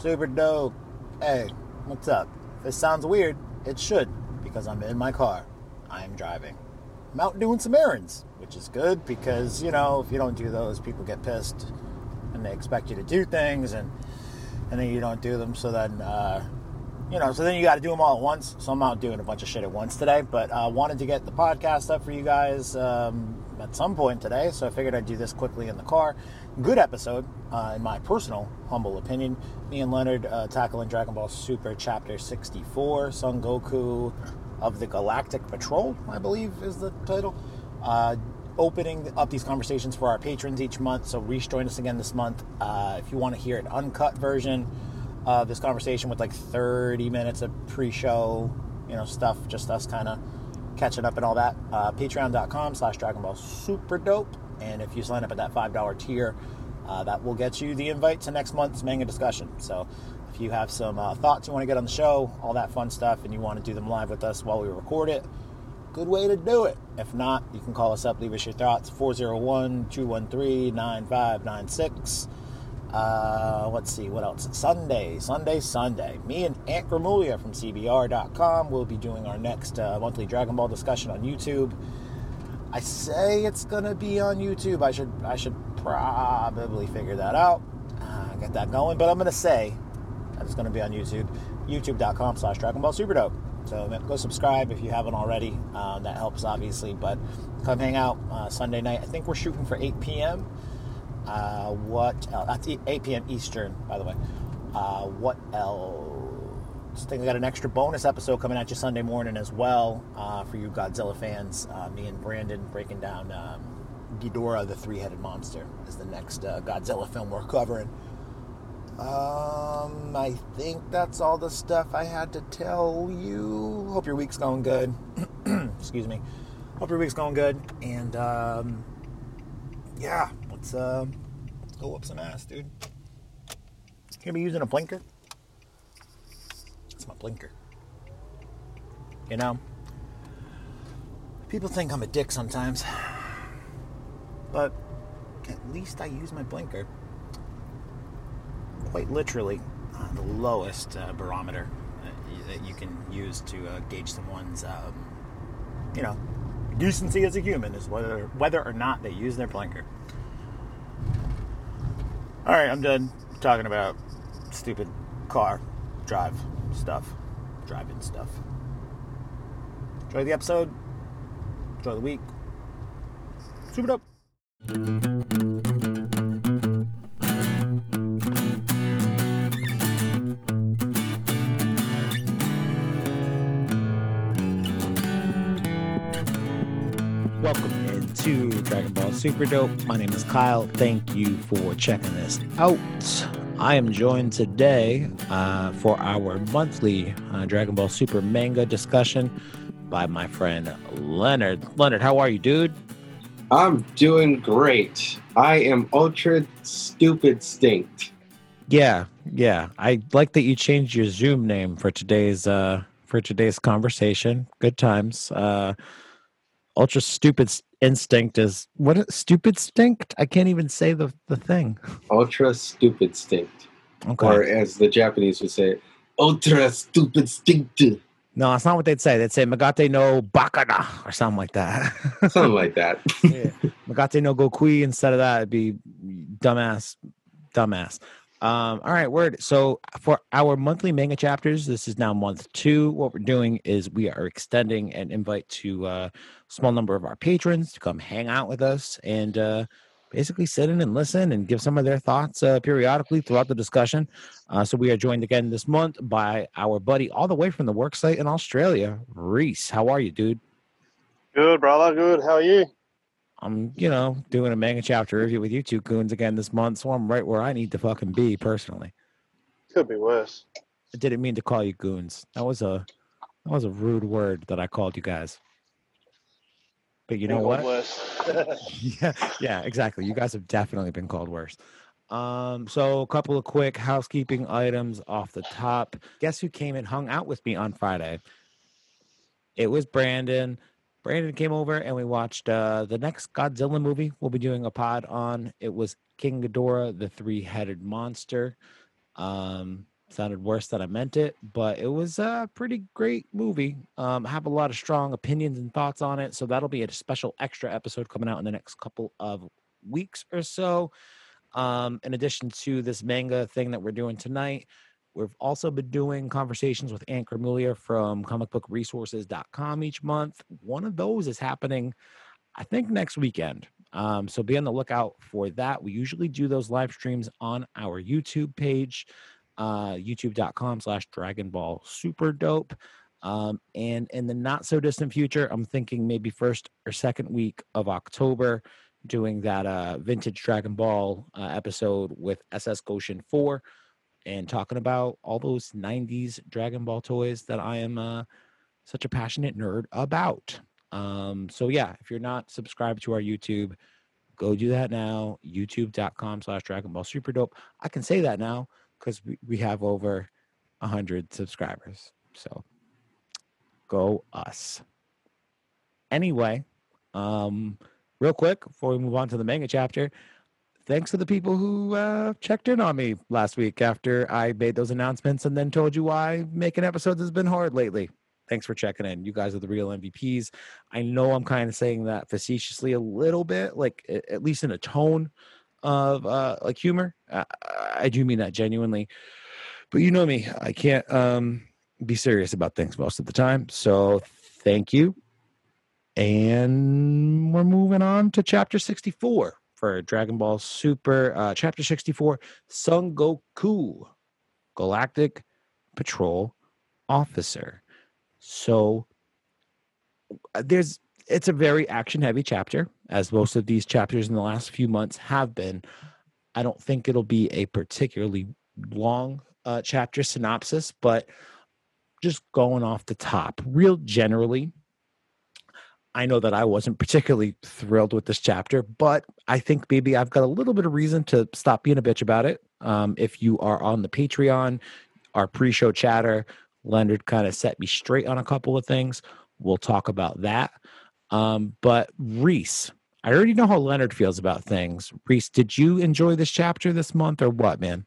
Super dope. Hey, what's up? If it sounds weird, it should, because I'm in my car. I am driving. I'm out doing some errands, which is good because, you know, if you don't do those, people get pissed and they expect you to do things and and then you don't do them. So then, uh, you know, so then you got to do them all at once. So I'm out doing a bunch of shit at once today, but uh, wanted to get the podcast up for you guys um, at some point today. So I figured I'd do this quickly in the car. Good episode, uh, in my personal humble opinion. Me and Leonard uh, tackling Dragon Ball Super Chapter 64, Son Goku of the Galactic Patrol, I believe is the title. Uh, opening up these conversations for our patrons each month. So Reece joined us again this month. Uh, if you want to hear an uncut version of this conversation with like 30 minutes of pre-show, you know, stuff, just us kind of catching up and all that, uh, patreon.com slash Dragon Ball Super Dope. And if you sign up at that $5 tier, uh, that will get you the invite to next month's manga discussion. So if you have some uh, thoughts you want to get on the show, all that fun stuff, and you want to do them live with us while we record it, good way to do it. If not, you can call us up, leave us your thoughts, 401 213 9596. Uh, let's see, what else? Sunday, Sunday, Sunday. Me and Ant Gramuglia from CBR.com will be doing our next uh, monthly Dragon Ball discussion on YouTube. I say it's gonna be on YouTube. I should I should probably figure that out, uh, get that going. But I'm gonna say that it's gonna be on YouTube. YouTube.com slash Dragon Ball Super Dope. So go subscribe if you haven't already. Uh, that helps, obviously. But come hang out uh, Sunday night. I think we're shooting for 8 p.m. Uh, what else? That's 8 p.m. Eastern, by the way. Uh, what else? I think we got an extra bonus episode coming at you Sunday morning as well uh, for you Godzilla fans. Uh, me and Brandon breaking down um, Ghidorah, the three-headed monster, is the next Godzilla film we're covering. Um, I think that's all the stuff I had to tell you. Hope your week's going good. Excuse me. Hope your week's going good. And um, yeah, let's uh, go up some ass, dude. Gonna be using a blinker. It's my blinker. You know, people think I'm a dick sometimes, but at least I use my blinker quite literally uh, the lowest uh, barometer that you can use to uh, gauge someone's, um, you know, decency as a human is whether whether or not they use their blinker. All right, I'm done talking about stupid car drive stuff, driving stuff. Enjoy the episode. Enjoy the week. Super dope. Into Dragon Ball Super Dope. My name is Kyle. Thank you for checking this out. I am joined today uh, for our monthly uh, Dragon Ball Super manga discussion by my friend Leonard. Leonard, how are you, dude? I'm doing great. I am ultra stupid stinked. Yeah, yeah. I like that you changed your Zoom name for today's uh for today's conversation. Good times. Uh ultra stupid instinct is what stupid stinct i can't even say the, the thing. Ultra stupid stinct okay. or as the japanese would say ultra stupid stinct no that's not what they'd say. They'd say migatte no bakana or something like that. Something like that. Yeah. migatte no gokui instead of that it'd be dumbass dumbass um, all right, word. So for our monthly manga chapters, this is now month two. What we're doing is we are extending an invite to uh, a small number of our patrons to come hang out with us and uh, basically sit in and listen and give some of their thoughts uh, periodically throughout the discussion. Uh, so we are joined again this month by our buddy all the way from the worksite in Australia, Reece. How are you, dude? Good, brother. Good. How are you? I'm, you know, doing a manga chapter review with you two goons again this month, so I'm right where I need to fucking be personally. Could be worse. I didn't mean to call you goons. That was a that was a rude word that I called you guys. But you know what? yeah, yeah, exactly. You guys have definitely been called worse. Um, so a couple of quick housekeeping items off the top. Guess who came and hung out with me on Friday? It was Brandon. Brandon came over and we watched uh, the next Godzilla movie we'll be doing a pod on. It was King Ghidorah, the three headed monster. Um, sounded worse than I meant it, but it was a pretty great movie. Um, have a lot of strong opinions and thoughts on it, so that'll be a special extra episode coming out in the next couple of weeks or so. Um, in addition to this manga thing that we're doing tonight, we've also been doing conversations with Ann Cornelia from comicbookresources.com each month. One of those is happening, I think, next weekend. Um, so be on the lookout for that. We usually do those live streams on our YouTube page, uh, youtube.com slash Dragon Ball Super Dope. Um, and in the not so distant future, I'm thinking maybe first or second week of October, doing that uh, vintage Dragon Ball uh, episode with SS Goshen 4 and talking about all those 90s Dragon Ball toys that I am uh, such a passionate nerd about. Um, so yeah, if you're not subscribed to our YouTube, go do that now. YouTube.com slash Dragon Ball Super Dope. I can say that now because we, we have over hundred subscribers. So go us. Anyway, um, real quick before we move on to the manga chapter, thanks to the people who uh, checked in on me last week after I made those announcements and then told you why making episodes has been hard lately. Thanks for checking in. You guys are the real MVPs. I know I'm kind of saying that facetiously a little bit, like at least in a tone of uh, like humor. I, I do mean that genuinely. But you know me, I can't um, be serious about things most of the time. So thank you. And we're moving on to chapter 64 for Dragon Ball Super, uh, chapter 64 Son Goku, Galactic Patrol Officer. So uh, there's it's a very action heavy chapter, as most of these chapters in the last few months have been. I don't think it'll be a particularly long uh, chapter synopsis, but just going off the top, real generally, I know that I wasn't particularly thrilled with this chapter, but I think maybe I've got a little bit of reason to stop being a bitch about it. Um, if you are on the Patreon, our pre show chatter, Leonard kind of set me straight on a couple of things. We'll talk about that. Um, but Reece, I already know how Leonard feels about things. Reece, did you enjoy this chapter this month or what, man?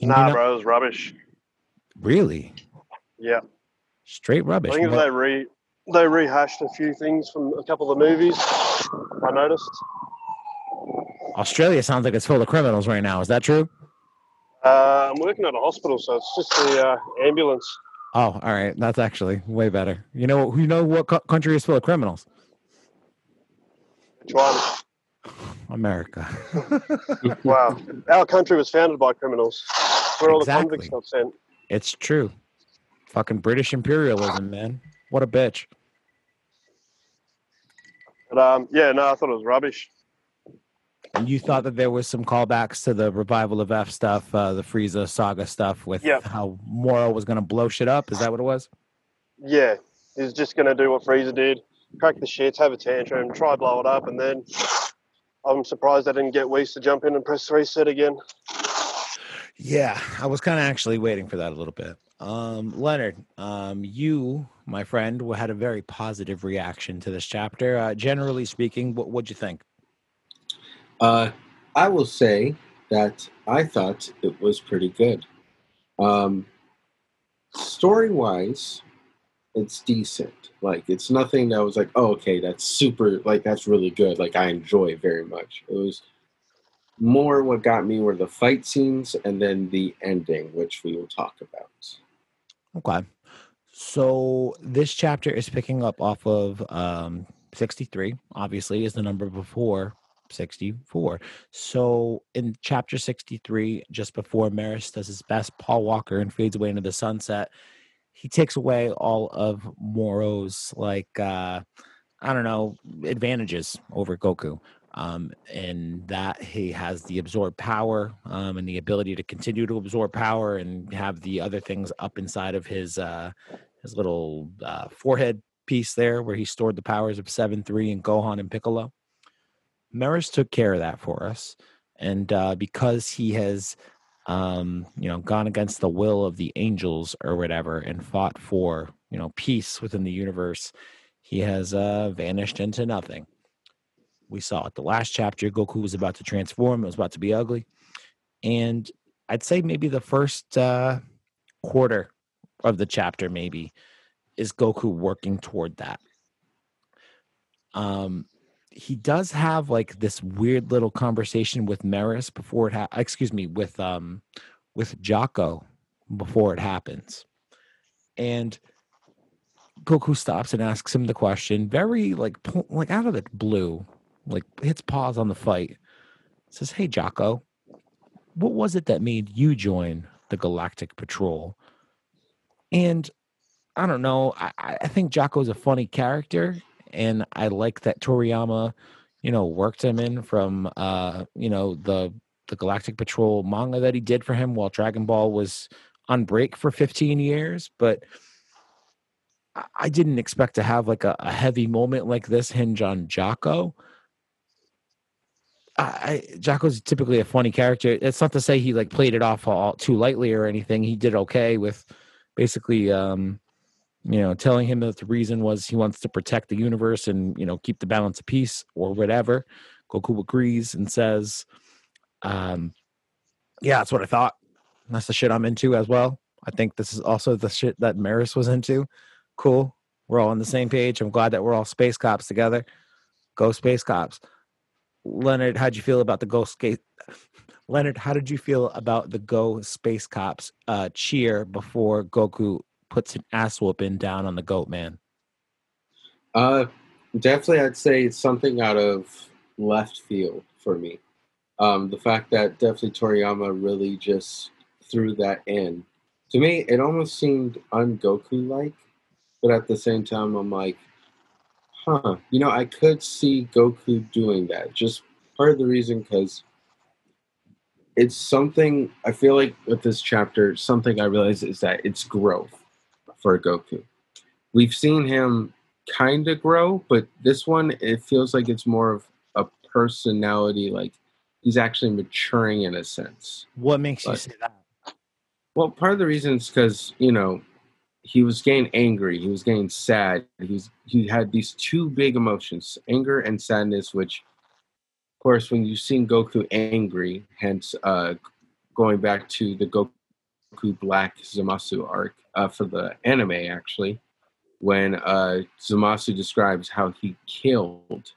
nah, bro, it was rubbish. Really? Yeah. Straight rubbish. I think they re they rehashed a few things from a couple of the movies. I noticed. Australia sounds like it's full of criminals right now. Is that true? Uh, I'm working at a hospital, so it's just the uh, ambulance. Oh, all right. That's actually way better. You know, you know what co- country is full of criminals? Which one? America. wow, our country was founded by criminals. Where all the convicts got sent. It's true. Fucking British imperialism, man. What a bitch. But um, yeah, no, I thought it was rubbish. And you thought that there was some callbacks to the revival of F stuff, uh, the Frieza saga stuff, with yep. how Moro was going to blow shit up. Is that what it was? Yeah, he's just going to do what Frieza did: crack the shits, have a tantrum, try blow it up, and then I'm surprised I didn't get Whis to jump in and press reset again. Yeah, I was kind of actually waiting for that a little bit. Um, Leonard, um, you, my friend, had a very positive reaction to this chapter. Uh, generally speaking, what would you think? Uh, I will say that I thought it was pretty good. Um, story wise, it's decent. Like it's nothing that was like, oh, okay, that's super. Like that's really good. Like I enjoy very much. It was more what got me were the fight scenes and then the ending, which we will talk about. Okay. So this chapter is picking up off of um, 63, obviously, is the number before 64. So in chapter 63, just before Merus does his best Paul Walker and fades away into the sunset, he takes away all of Moro's like uh I don't know, advantages over Goku. Um, and that he has the absorb power um, and the ability to continue to absorb power and have the other things up inside of his uh, his little uh, forehead piece there where he stored the powers of seven three and Gohan and Piccolo. Merus took care of that for us, and uh, because he has, um, you know, gone against the will of the angels or whatever, and fought for you know peace within the universe, he has uh, vanished into nothing. We saw it the last chapter. Goku was about to transform; it was about to be ugly, and I'd say maybe the first uh, quarter of the chapter maybe is Goku working toward that. Um, he does have like this weird little conversation with Merus before it ha- excuse me with um with Jaco before it happens. And Goku stops and asks him the question, very like like out of the blue, like hits pause on the fight. Says, "Hey Jaco, what was it that made you join the Galactic Patrol?" And I don't know. I, I think Jaco's a funny character, and I like that Toriyama, you know, worked him in from uh, you know, the the Galactic Patrol manga that he did for him while Dragon Ball was on break for 15 years. But I didn't expect to have like a, a heavy moment like this hinge on Jaco. I, Jaco's typically a funny character. It's not to say he like played it off all too lightly or anything. He did okay with basically um you know, telling him that the reason was he wants to protect the universe and, you know, keep the balance of peace or whatever. Goku agrees and says, um, yeah, that's what I thought. That's the shit I'm into as well. I think this is also the shit that Merus was into. Cool. We're all on the same page. I'm glad that we're all space cops together. Go space cops. Leonard, how'd you feel about the Ghost Skate? Leonard, how did you feel about the Go Space Cops uh, cheer before Goku puts an ass whooping down on the goat man? Uh, definitely, I'd say something out of left field for me. Um, the fact that definitely Toriyama really just threw that in. To me, it almost seemed un Goku like, but at the same time, I'm like, huh, you know, I could see Goku doing that. Just part of the reason because it's something I feel like with this chapter, something I realize is that it's growth for Goku. We've seen him kind of grow, but this one it feels like it's more of a personality. Like he's actually maturing in a sense. What makes but, you say that? Well, part of the reason is because you know he was getting angry, he was getting sad. He was he had these two big emotions, anger and sadness, which of course when you've seen Goku angry, hence uh going back to the Goku Black Zamasu arc uh, for the anime, actually, when uh, Zamasu describes how he killed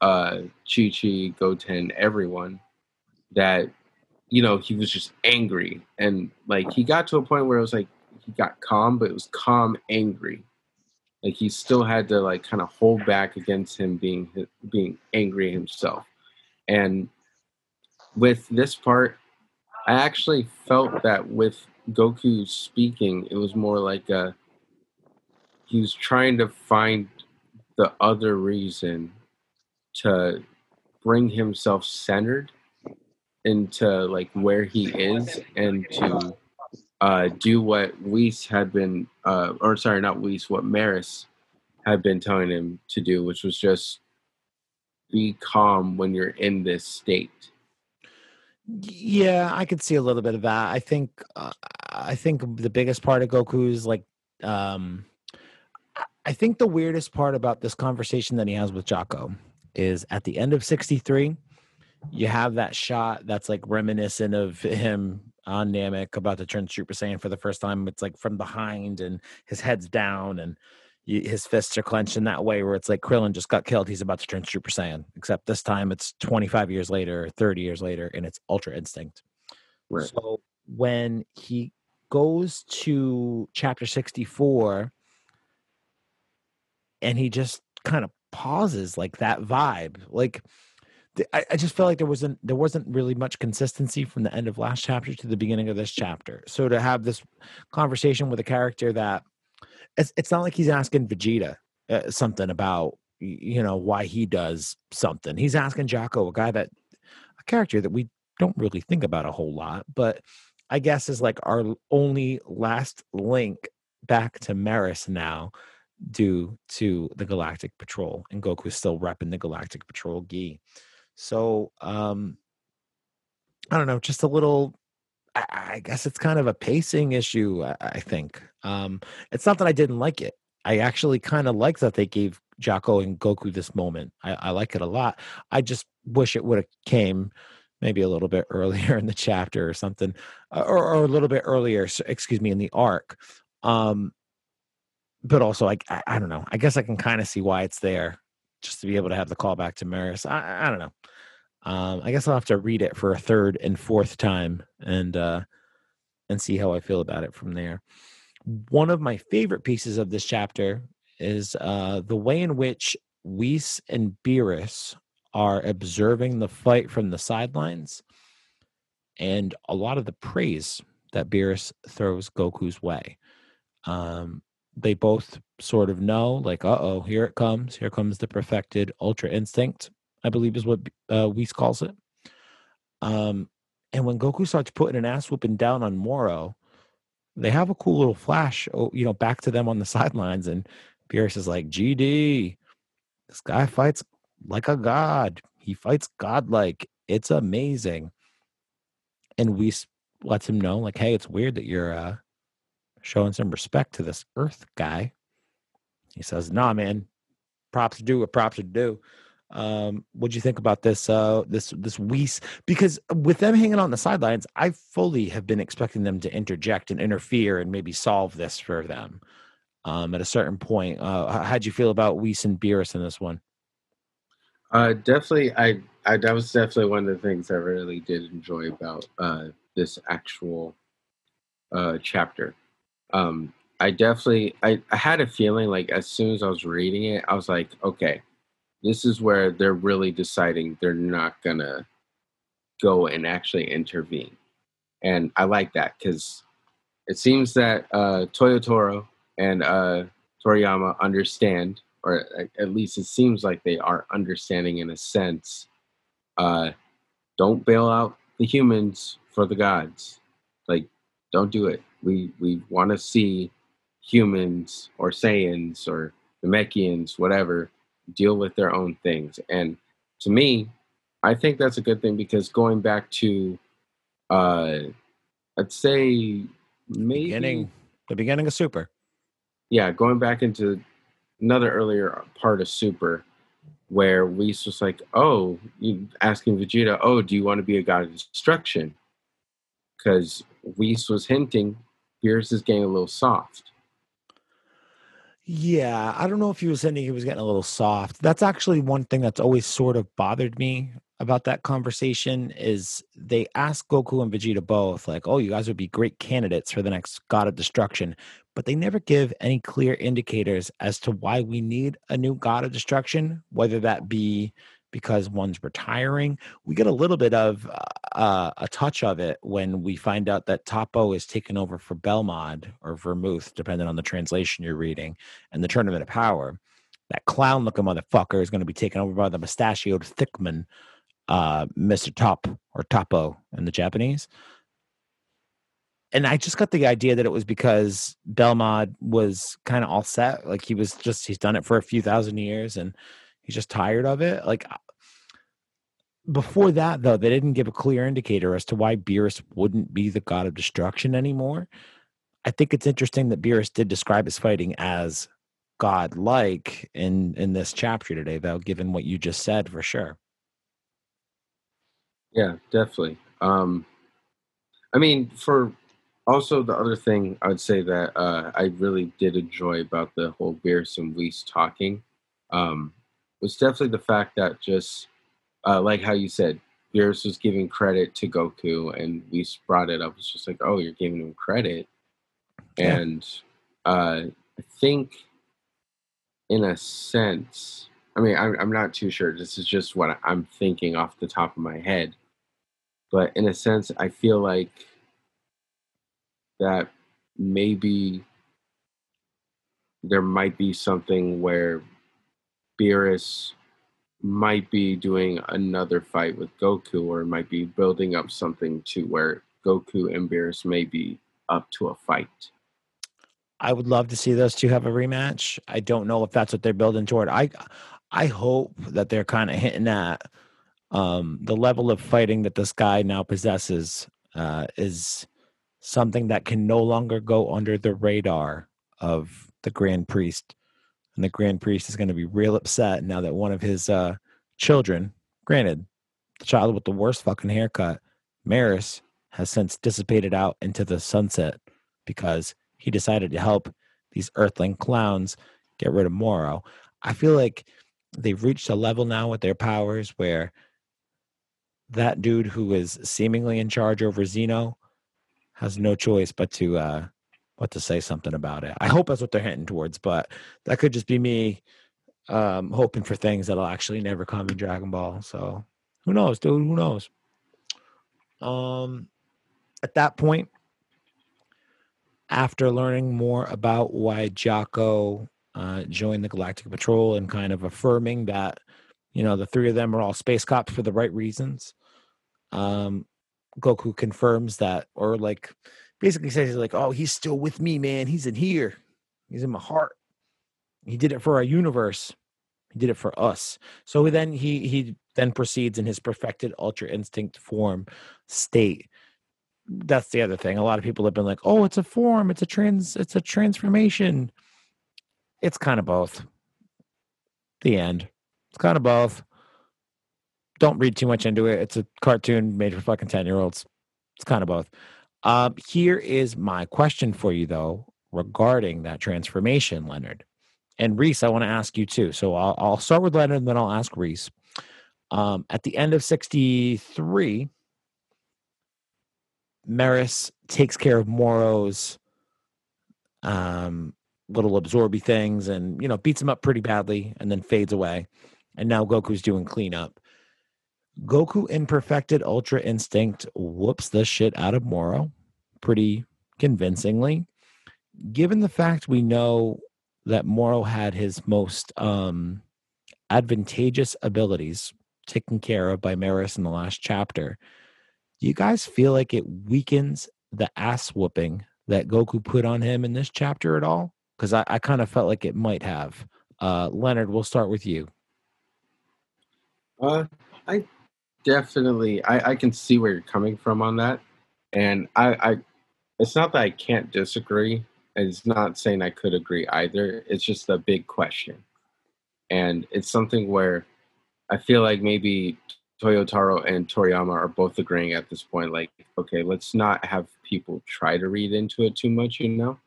uh, Chi Chi, Goten, everyone, that, you know, he was just angry. And, like, he got to a point where it was like, he got calm, but it was calm angry. Like, he still had to, like, kind of hold back against him being, being angry himself. And with this part, I actually felt that with Goku speaking, it was more like a he was trying to find the other reason to bring himself centered into like where he is and to uh, do what Whis had been, uh, or sorry, not Whis, what Merus had been telling him to do, which was just be calm when you're in this state. Yeah, I could see a little bit of that. I think uh, I think the biggest part of Goku's like um I think the weirdest part about this conversation that he has with Jaco is at the end of 63 you have that shot that's like reminiscent of him on Namek about to turn Super Saiyan for the first time. It's like from behind and his head's down and his fists are clenched in that way where it's like Krillin just got killed. He's about to turn Super Saiyan, except this time it's 25 years later, 30 years later, and it's Ultra Instinct. Right. So when he goes to chapter 64 and he just kind of pauses like that vibe, like I, I just felt like there wasn't there wasn't really much consistency from the end of last chapter to the beginning of this chapter. So to have this conversation with a character that it's, it's not like he's asking Vegeta uh, something about you know why he does something. He's asking Jaco, a guy that a character that we don't really think about a whole lot, but I guess is like our only last link back to Merus now due to the Galactic Patrol and Goku's still repping the Galactic Patrol gi. So um I don't know, just a little I, guess it's kind of a pacing issue, I, think. Um, it's not that I didn't like it. I actually kind of like that they gave Jaco and Goku this moment. I, I like it a lot. I just wish it would have came maybe a little bit earlier in the chapter or something, uh, or, or a little bit earlier, excuse me, in the arc. Um, but also, I, I don't know. I guess I can kind of see why it's there, just to be able to have the call back to Merus. I, I don't know. Um, I guess I'll have to read it for a third and fourth time and uh, and see how I feel about it from there. One of my favorite pieces of this chapter is uh, the way in which Whis and Beerus are observing the fight from the sidelines and a lot of the praise that Beerus throws Goku's way. Um, they both sort of know, like, uh oh, here it comes. Here comes the perfected Ultra Instinct, I believe is what uh, Whis calls it. Um, and when Goku starts putting an ass whooping down on Moro, they have a cool little flash, oh, you know, back to them on the sidelines. And Beerus is like, GD, this guy fights like a god. He fights godlike. It's amazing. And we lets him know, like, hey, it's weird that you're uh, showing some respect to this Earth guy. He says, nah, man, props do what props to do. Um, what do you think about this? Uh, this this Whis? Because with them hanging on the sidelines, I fully have been expecting them to interject and interfere and maybe solve this for them. Um, at a certain point, uh, how'd you feel about Whis and Beerus in this one? Uh, definitely, I, I that was definitely one of the things I really did enjoy about uh, this actual uh, chapter. Um, I definitely, I, I had a feeling like as soon as I was reading it, I was like, okay, this is where they're really deciding they're not gonna go and actually intervene, and I like that because it seems that uh, Toyotaro and uh, Toriyama understand or at least it seems like they are understanding in a sense. Uh, don't bail out the humans for the gods. Like, don't do it. We we want to see humans or Saiyans or Namekians, whatever, deal with their own things. And to me, I think that's a good thing because going back to, uh, I'd say maybe beginning, the beginning of Super. Yeah, going back into another earlier part of Super where Whis was like, "Oh, you asking Vegeta, oh, do you want to be a god of destruction?" Because Whis was hinting, Beerus is getting a little soft. Yeah, I don't know if he was hinting he was getting a little soft. That's actually one thing that's always sort of bothered me about that conversation is they asked Goku and Vegeta both, like, oh, you guys would be great candidates for the next God of Destruction but they never give any clear indicators as to why we need a new god of destruction, whether that be because one's retiring. We get a little bit of uh, uh a touch of it when we find out that Toppo is taken over for Belmod or Vermoud, depending on the translation you're reading, and the Tournament of Power. That clown looking motherfucker is going to be taken over by the mustachioed thickman, uh, Mr. Top or Toppo in the Japanese and I just got the idea that it was because Belmod was kind of all set. Like he was just, he's done it for a few thousand years and he's just tired of it. Like uh, before that, though, they didn't give a clear indicator as to why Beerus wouldn't be the god of destruction anymore. I think it's interesting that Beerus did describe his fighting as god-like in in this chapter today, though, given what you just said, for sure. Yeah, definitely. Um, I mean, for also the other thing I would say that uh, I really did enjoy about the whole Beerus and Whis talking um, was definitely the fact that just uh, like how you said, Beerus was giving credit to Goku and we brought it up. It's just like, oh, you're giving him credit. Yeah. And uh, I think in a sense, I mean, I'm, I'm not too sure. This is just what I'm thinking off the top of my head. But in a sense, I feel like that maybe there might be something where Beerus might be doing another fight with Goku, or might be building up something to where Goku and Beerus may be up to a fight. I would love to see those two have a rematch. I don't know if that's what they're building toward. I I hope that they're kind of hitting at um, the level of fighting that this guy now possesses uh, is something that can no longer go under the radar of the Grand Priest. And the Grand Priest is going to be real upset now that one of his uh, children, granted, the child with the worst fucking haircut, Merus, has since dissipated out into the sunset because he decided to help these earthling clowns get rid of Moro. I feel like they've reached a level now with their powers where that dude who is seemingly in charge over Zeno has no choice but to uh but to say something about it. I hope that's what they're hinting towards, but that could just be me um hoping for things that'll actually never come in Dragon Ball. So who knows, dude? Who knows? Um at that point, after learning more about why Jaco uh, joined the Galactic Patrol and kind of affirming that, you know, the three of them are all space cops for the right reasons, um, Goku confirms that, or like basically says, he's like, oh, he's still with me, man. He's in here. He's in my heart. He did it for our universe. He did it for us. So then he he then proceeds in his perfected Ultra Instinct form state that's the other thing. A lot of people have been like, "Oh, it's a form, it's a trans, it's a transformation." It's kind of both. The end. It's kind of both. Don't read too much into it. It's a cartoon made for fucking ten year olds. It's kind of both. Um, here is my question for you though, regarding that transformation, Leonard and Reece. I want to ask you too. So I'll, I'll start with Leonard, and then I'll ask Reece. Um, at the end of sixty three Merus takes care of Moro's um, little absorby things and, you know, beats him up pretty badly and then fades away. And now Goku's doing cleanup. Goku in perfected Ultra Instinct whoops the shit out of Moro pretty convincingly. Given the fact we know that Moro had his most um, advantageous abilities taken care of by Merus in the last chapter, do you guys feel like it weakens the ass whooping that Goku put on him in this chapter at all? Because I, I kind of felt like it might have. Uh, Leonard, we'll start with you. Uh, I definitely, I, I can see where you're coming from on that, and I, I, it's not that I can't disagree. It's not saying I could agree either. It's just a big question, and it's something where I feel like maybe Toyotaro and Toriyama are both agreeing at this point, like, okay, let's not have people try to read into it too much, you know?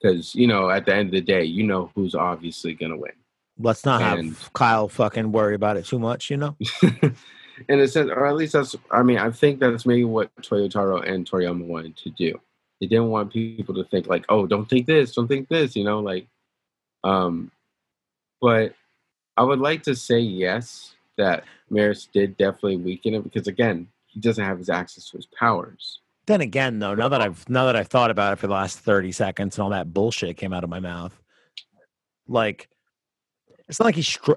Because, you know, at the end of the day, you know who's obviously going to win. Let's not and, have Kyle fucking worry about it too much, you know? in a sense, or at least that's, I mean, I think that's maybe what Toyotaro and Toriyama wanted to do. They didn't want people to think, like, oh, don't think this, don't think this, you know? Like, um, but I would like to say yes, that Merus did definitely weaken it because again, he doesn't have his access to his powers. Then again, though, now that I've now that I've thought about it for the last thirty seconds and all that bullshit came out of my mouth, like it's not like he's str-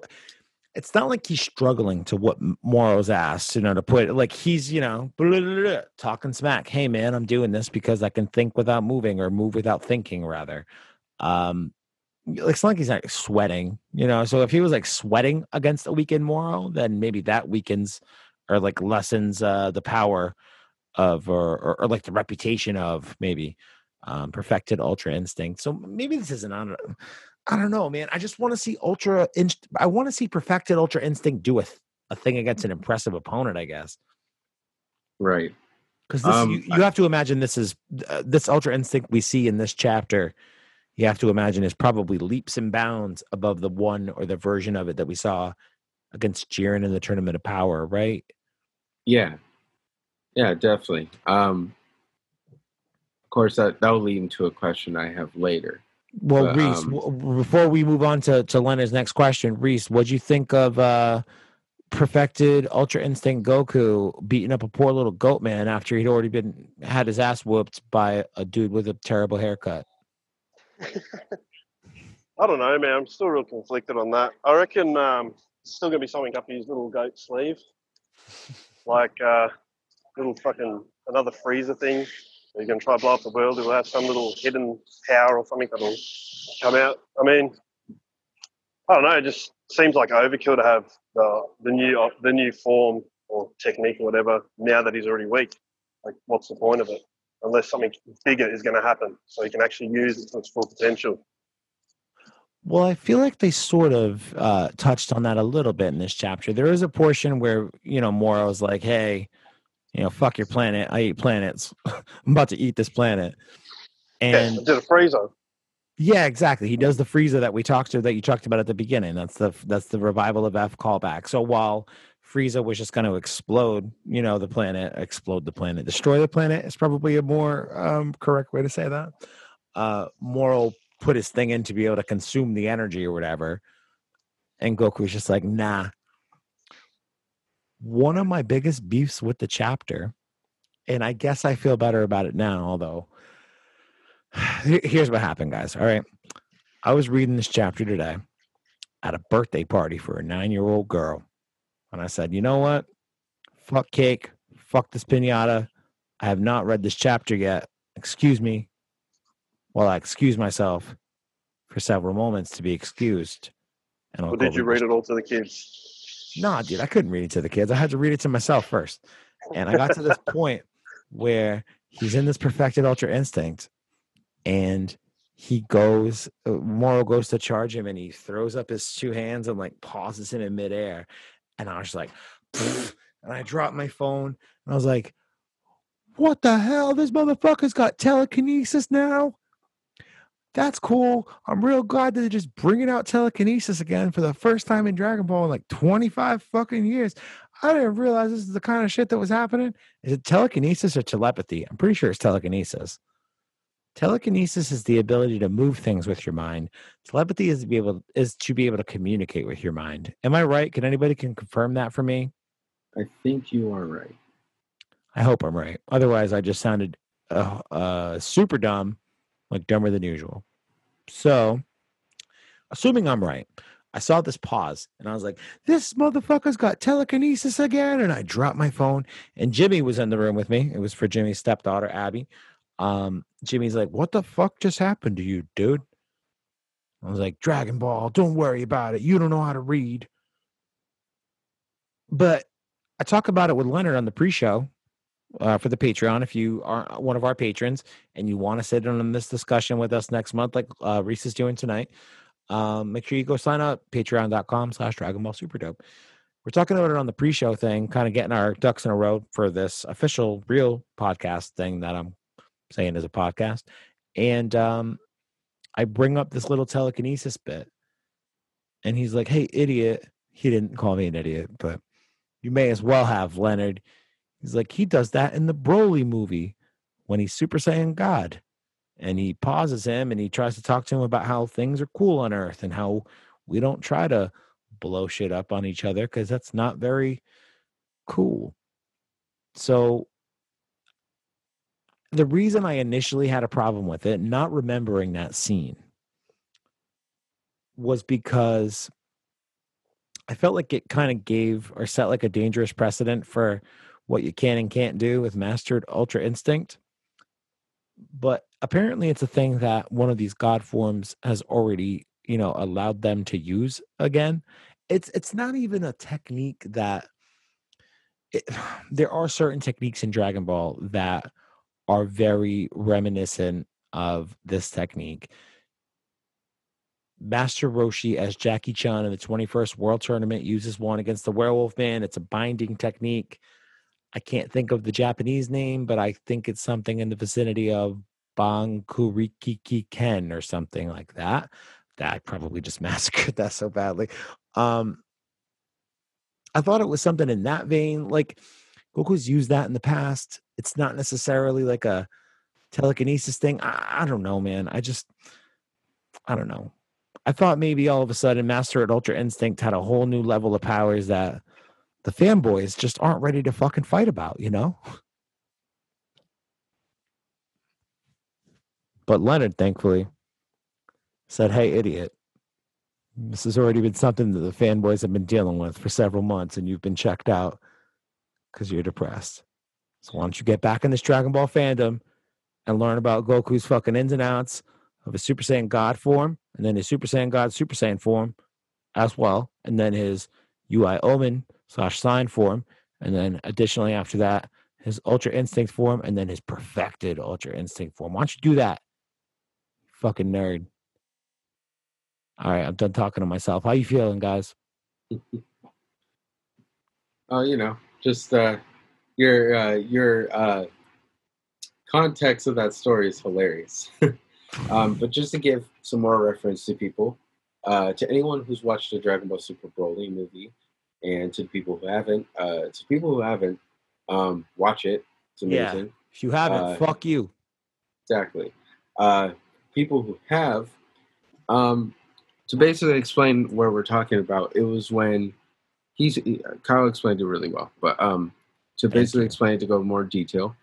it's not like he's struggling to what Moro's asked, you know, to put like he's, you know, blah, blah, blah, talking smack. Hey man, I'm doing this because I can think without moving or move without thinking rather. Um, it's not like he's like sweating, you know. So if he was like sweating against a weakened Moro, then maybe that weakens or like lessens uh, the power of or, or, or like the reputation of maybe um, perfected Ultra Instinct. So maybe this isn't on. I don't know, man. I just want to see Ultra. Inst- I want to see perfected Ultra Instinct do a, th- a thing against an impressive opponent. I guess. Right. Because um, you, you I, have to imagine this is uh, this Ultra Instinct we see in this chapter you have to imagine is probably leaps and bounds above the one or the version of it that we saw against Jiren in the Tournament of Power, right? Yeah, yeah, definitely. Um, of course, that that'll lead into a question I have later. Well, but, Reece, um, w- before we move on to to Lena's next question, Reece, what'd you think of uh, perfected Ultra Instinct Goku beating up a poor little goat man after he'd already been had his ass whooped by a dude with a terrible haircut? I don't know, man. I'm still real conflicted on that. I reckon um, it's still gonna be something up his little goat sleeve, like uh, little fucking another Frieza thing. You're gonna try to blow up the world. It'll have some little hidden power or something that'll come out. I mean, I don't know. It just seems like overkill to have the the new the new form or technique or whatever now that he's already weak. Like, what's the point of it? unless something bigger is going to happen so he can actually use it to its full potential. Well, I feel like they sort of uh, touched on that a little bit in this chapter. There is a portion where you know Moro's like, "Hey, you know, fuck your planet. I eat planets. I'm about to eat this planet." And yeah, did a Frieza. Yeah, exactly. He does the Frieza that we talked to that you talked about at the beginning. That's the that's the revival of F callback. So while Frieza was just going to explode, you know, the planet, explode the planet, destroy the planet is probably a more um, correct way to say that. Uh, Moro put his thing in to be able to consume the energy or whatever, and Goku's just like, nah. One of my biggest beefs with the chapter, and I guess I feel better about it now, although here's what happened, guys. All right. I was reading this chapter today at a birthday party for a nine year old girl. And I said, you know what? Fuck cake. Fuck this pinata. I have not read this chapter yet. Excuse me while I excuse myself for several moments to be excused. And I'll well, did you read it all to the kids? Nah, dude, I couldn't read it to the kids. I had to read it to myself first. And I got to this point where he's in this perfected ultra instinct and he goes uh, Moro goes to charge him and he throws up his two hands and like pauses him in midair. And I was like, and I dropped my phone and I was like, what the hell? This motherfucker's got telekinesis now. That's cool. I'm real glad that they're just bringing out telekinesis again for the first time in Dragon Ball in like 25 fucking years. I didn't realize this is the kind of shit that was happening. Is it telekinesis or telepathy? I'm pretty sure it's telekinesis. Telekinesis is the ability to move things with your mind. Telepathy is to be able is to be able to communicate with your mind. Am I right? Can anybody can confirm that for me? I think you are right. I hope I'm right. Otherwise, I just sounded uh, uh, super dumb, like dumber than usual. So, assuming I'm right, I saw this pause and I was like, this motherfucker's got telekinesis again. And I dropped my phone, and Jimmy was in the room with me. It was for Jimmy's stepdaughter, Abby. Um, Jimmy's like, "What the fuck just happened to you, dude?" I was like, "Dragon Ball, don't worry about it. You don't know how to read." But I talk about it with Leonard on the pre-show uh, for the Patreon. If you are one of our patrons and you want to sit in on this discussion with us next month, like uh, Reece is doing tonight, um, make sure you go sign up patreon.com slash Dragon Ball Super Dope. We're talking about it on the pre-show thing, kind of getting our ducks in a row for this official real podcast thing that I'm saying is a podcast. And um, I bring up this little telekinesis bit. And he's like, hey, idiot. He didn't call me an idiot, but you may as well have, Leonard. He's like, he does that in the Broly movie when he's Super Saiyan God. And he pauses him and he tries to talk to him about how things are cool on Earth and how we don't try to blow shit up on each other because that's not very cool. So the reason I initially had a problem with it, not remembering that scene, was because I felt like it kind of gave or set like a dangerous precedent for what you can and can't do with mastered ultra instinct. But apparently, it's a thing that one of these god forms has already, you know, allowed them to use again. It's it's not even a technique that. It, there are certain techniques in Dragon Ball that are very reminiscent of this technique. Master Roshi as Jackie Chun in the 21st World Tournament uses one against the Werewolf Man. It's a binding technique. I can't think of the Japanese name, but I think it's something in the vicinity of Bankuriki Ken or something like that. That I probably just massacred that so badly. Um, I thought it was something in that vein. Like Goku's used that in the past it's not necessarily like a telekinesis thing. I, I don't know, man. I just, I don't know. I thought maybe all of a sudden Master at Ultra Instinct had a whole new level of powers that the fanboys just aren't ready to fucking fight about, you know? But Leonard, thankfully, said, Hey, idiot, this has already been something that the fanboys have been dealing with for several months, and you've been checked out because you're depressed. So why don't you get back in this Dragon Ball fandom and learn about Goku's fucking ins and outs of his Super Saiyan God form, and then his Super Saiyan God Super Saiyan form as well, and then his UI Omen slash Sign form, and then additionally after that, his Ultra Instinct form, and then his perfected Ultra Instinct form. Why don't you do that? Fucking nerd. All right, I'm done talking to myself. How you feeling, guys? Oh, you know, just uh, your uh, your uh, context of that story is hilarious. um, but just to give some more reference to people, uh, to anyone who's watched the Dragon Ball Super Broly movie, and to the people who haven't, uh, to people who haven't, um, watch it. It's amazing. Yeah. If you haven't, Uh, fuck you. Exactly. Uh, people who have, um, to basically explain where we're talking about, it was when he's Kyle explained it really well, but um, to basically explain it to go more detail,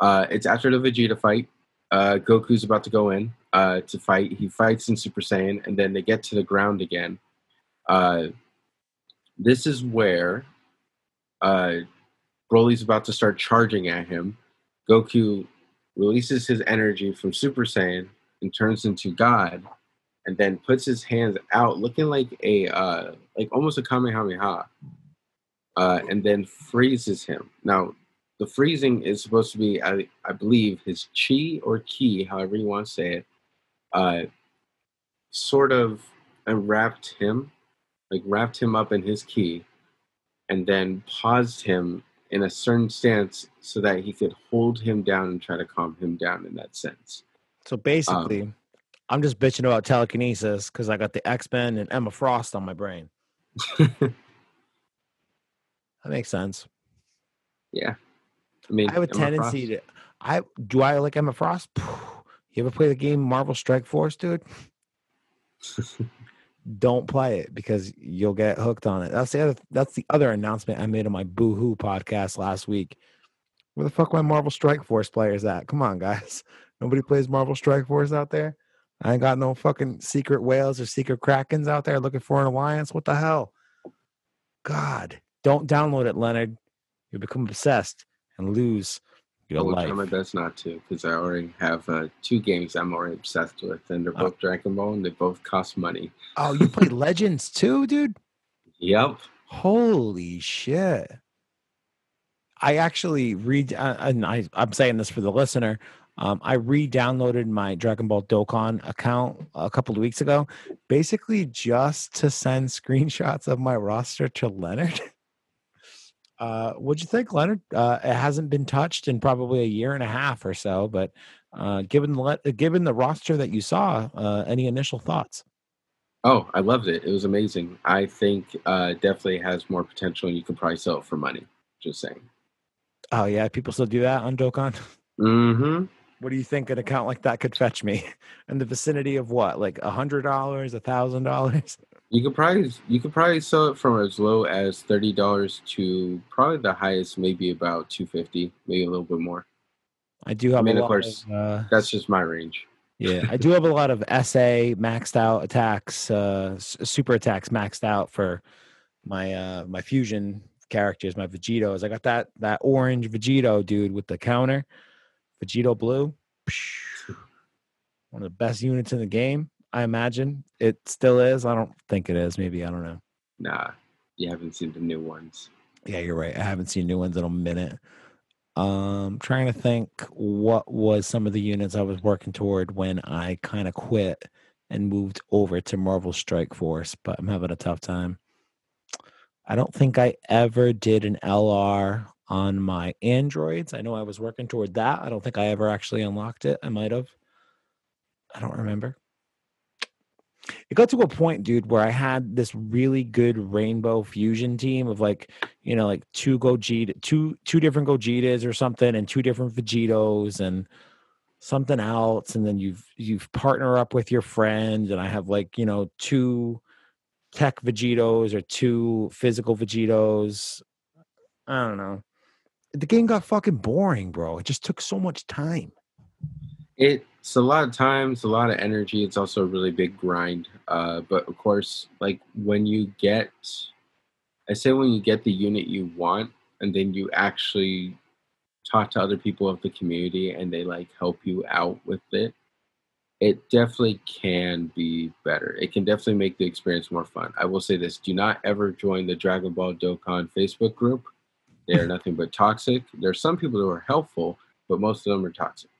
uh, it's after the Vegeta fight. Uh, Goku's about to go in uh, to fight. He fights in Super Saiyan, and then they get to the ground again. Uh, this is where uh, Broly's about to start charging at him. Goku releases his energy from Super Saiyan and turns into God, and then puts his hands out, looking like a uh, like almost a Kamehameha, uh, and then freezes him. Now, the freezing is supposed to be, I, I believe, his chi or ki, however you want to say it, uh, sort of enwrapped him, like wrapped him up in his ki and then paused him in a certain stance so that he could hold him down and try to calm him down in that sense. So basically, um, I'm just bitching about telekinesis because I got the X Men and Emma Frost on my brain. That makes sense. yeah. I mean, I have a Emma tendency Frost- to. I do. I like Emma Frost. You ever play the game Marvel Strike Force, dude? Don't play it because you'll get hooked on it. That's the other. That's the other announcement I made on my Boo Hoo podcast last week. Where the fuck my Marvel Strike Force players at? Come on, guys. Nobody plays Marvel Strike Force out there. I ain't got no fucking secret whales or secret krakens out there looking for an alliance. What the hell? God, don't download it, Leonard. You'll become obsessed and lose I your will life. try my best not to, because I already have uh, two games I'm already obsessed with, and they're Oh. both Dragon Ball, and they both cost money. Oh, you play Legends too, dude? Yep. Holy shit. I actually read, uh, and I, I'm saying this for the listener. Um, I re-downloaded my Dragon Ball Dokkan account a couple of weeks ago, basically just to send screenshots of my roster to Leonard. Uh, what'd you think, Leonard? Uh, it hasn't been touched in probably a year and a half or so, but uh, given the le- given the roster that you saw, uh, any initial thoughts? Oh, I loved it. It was amazing. I think uh, definitely has more potential, and you could probably sell it for money. Just saying. Oh yeah, people still do that on Dokkan. Mm-hmm. What do you think an account like that could fetch me in the vicinity of what, like a hundred dollars, a thousand dollars? You could probably you could probably sell it from as low as thirty dollars to probably the highest, maybe about two fifty, maybe a little bit more. I do have I mean, a of lot course, of, uh, That's just my range. yeah, I do have a lot of SA maxed out attacks, uh, super attacks maxed out for my uh my fusion characters, my Vegetos. I got that that orange Vegeto dude with the counter, Vegito blue, one of the best units in the game. I imagine it still is. I don't think it is. Maybe I don't know. Nah, you haven't seen the new ones. Yeah, you're right. I haven't seen new ones in a minute. Um, trying to think what was some of the units I was working toward when I kind of quit and moved over to Marvel Strike Force, but I'm having a tough time. I don't think I ever did an LR on my androids. I know I was working toward that. I don't think I ever actually unlocked it. I might have. I don't remember. It got to a point, dude, where I had this really good rainbow fusion team of like, you know, like two Gogeta, two two different Gogetas or something, and two different Vegetos and something else, and then you've you've partner up with your friend, and I have like you know two tech Vegetos or two physical Vegetos. I don't know. The game got fucking boring, bro. It just took so much time. It's a lot of times, it's a lot of energy. It's also a really big grind. Uh, but of course, like when you get, I say when you get the unit you want, and then you actually talk to other people of the community and they like help you out with it, it definitely can be better. It can definitely make the experience more fun. I will say this do not ever join the Dragon Ball Dokkan Facebook group. They are nothing but toxic. There are some people who are helpful, but most of them are toxic.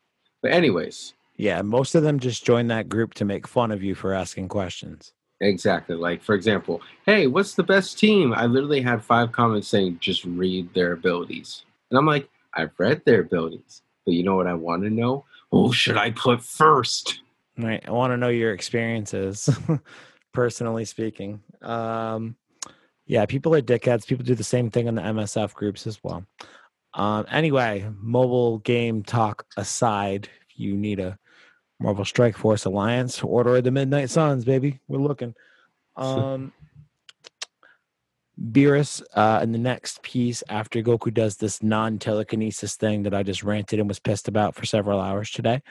But anyways, Yeah, most of them just join that group to make fun of you for asking questions. Exactly. Like, for example, hey, what's the best team? I literally had five comments saying just read their abilities. And I'm like, I've read their abilities. But you know what I want to know? Who should I put first? Right. I want to know your experiences, personally speaking. Um, yeah, people are dickheads. People do the same thing in the MSF groups as well. Um, anyway, mobile game talk aside, if you need a Marvel Strike Force Alliance, Order of the Midnight Suns, baby. We're looking. Um, Beerus, uh, in the next piece, after Goku does this non telekinesis thing that I just ranted and was pissed about for several hours today,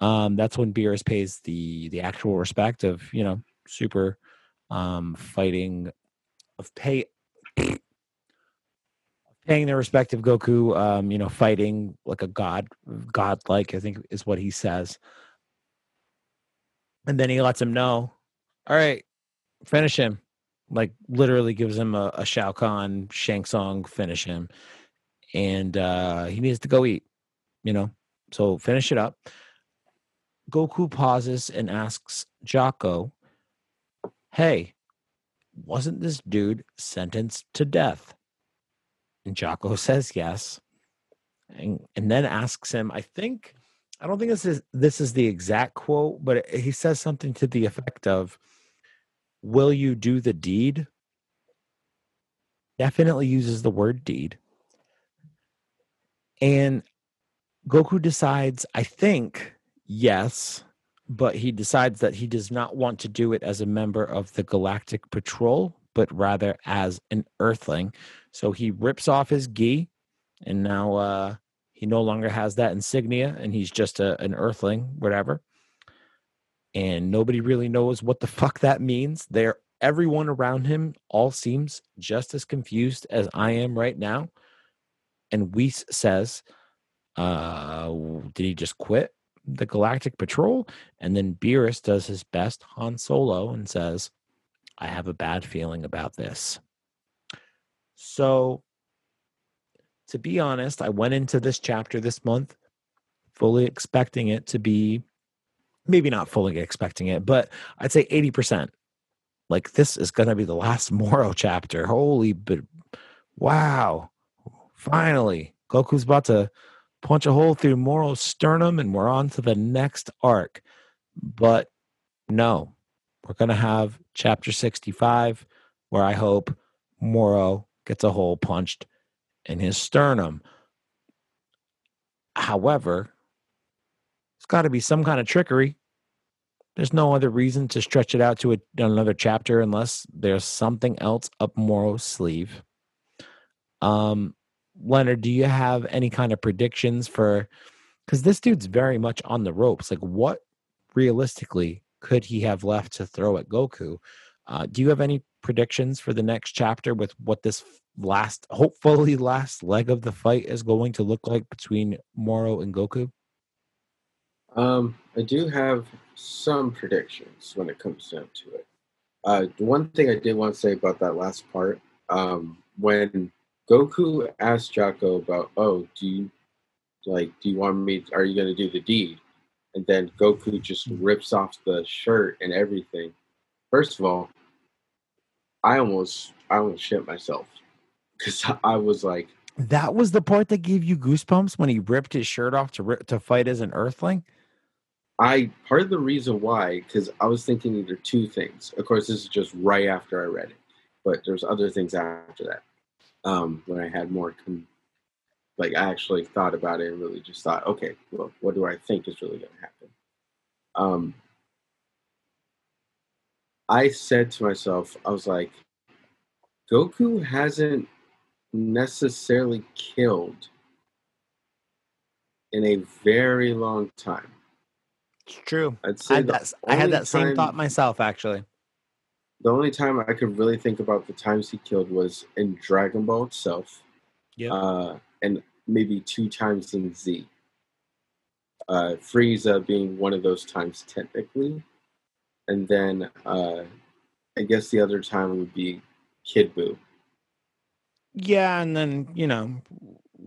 um, that's when Beerus pays the the actual respect of you know super um, fighting of pay paying their respect of Goku, um, you know, fighting like a god, godlike, I think is what he says. And then he lets him know, all right, finish him. Like literally gives him a, a Shao Kahn Shang Tsung finish him. And uh he needs to go eat, you know. So finish it up. Goku pauses and asks Jaco, Hey, wasn't this dude sentenced to death? And Jaco says yes. And, and then asks him, I think, I don't think this is this is the exact quote, but he says something to the effect of, Will you do the deed? Definitely uses the word deed. And Goku decides, I think, yes, but he decides that he does not want to do it as a member of the Galactic Patrol, but rather as an Earthling. So he rips off his gi, and now uh, he no longer has that insignia, and he's just a, an Earthling, whatever. And nobody really knows what the fuck that means. There, everyone around him all seems just as confused as I am right now. And Whis says, uh, "Did he just quit the Galactic Patrol?" And then Beerus does his best Han Solo and says, I have a bad feeling about this. So, to be honest, I went into this chapter this month fully expecting it to be maybe not fully expecting it, but I'd say 80%. Like, this is going to be the last Moro chapter. Holy, but wow. Finally, Goku's about to punch a hole through Moro's sternum, and we're on to the next arc. But no, we're going to have chapter 65, where I hope Moro gets a hole punched in his sternum. However, it's got to be some kind of trickery. There's no other reason to stretch it out to a, another chapter unless there's something else up Moro's sleeve. Um, Leonard, do you have any kind of predictions for? Because this dude's very much on the ropes. Like, what realistically could he have left to throw at Goku? Uh, do you have any predictions for the next chapter with what this last, hopefully last leg of the fight is going to look like between Moro and Goku? Um, I do have some predictions when it comes down to it. Uh, the one thing I did want to say about that last part, um, when Goku asked Jaco about, "Oh, do you like? Do you want me? Are you to do the deed?" And then Goku just rips off the shirt and everything. First of all, I almost, I almost shit myself because I was like, That was the part that gave you goosebumps when he ripped his shirt off to rip, to fight as an Earthling. I part of the reason why because I was thinking either two things. Of course, this is just right after I read it, but there's other things after that. Um, when I had more, com- like I actually thought about it and really just thought, okay, well, what do I think is really going to happen? Um, I said to myself, I was like, Goku hasn't necessarily killed in a very long time. It's true. I'd I had that, I had that same time- thought myself, actually. The only time I could really think about the times he killed was in Dragon Ball itself, Yep. uh, and maybe two times in Z. Uh, Frieza being one of those times technically, and then uh, I guess the other time would be Kid Buu. Yeah, and then you know,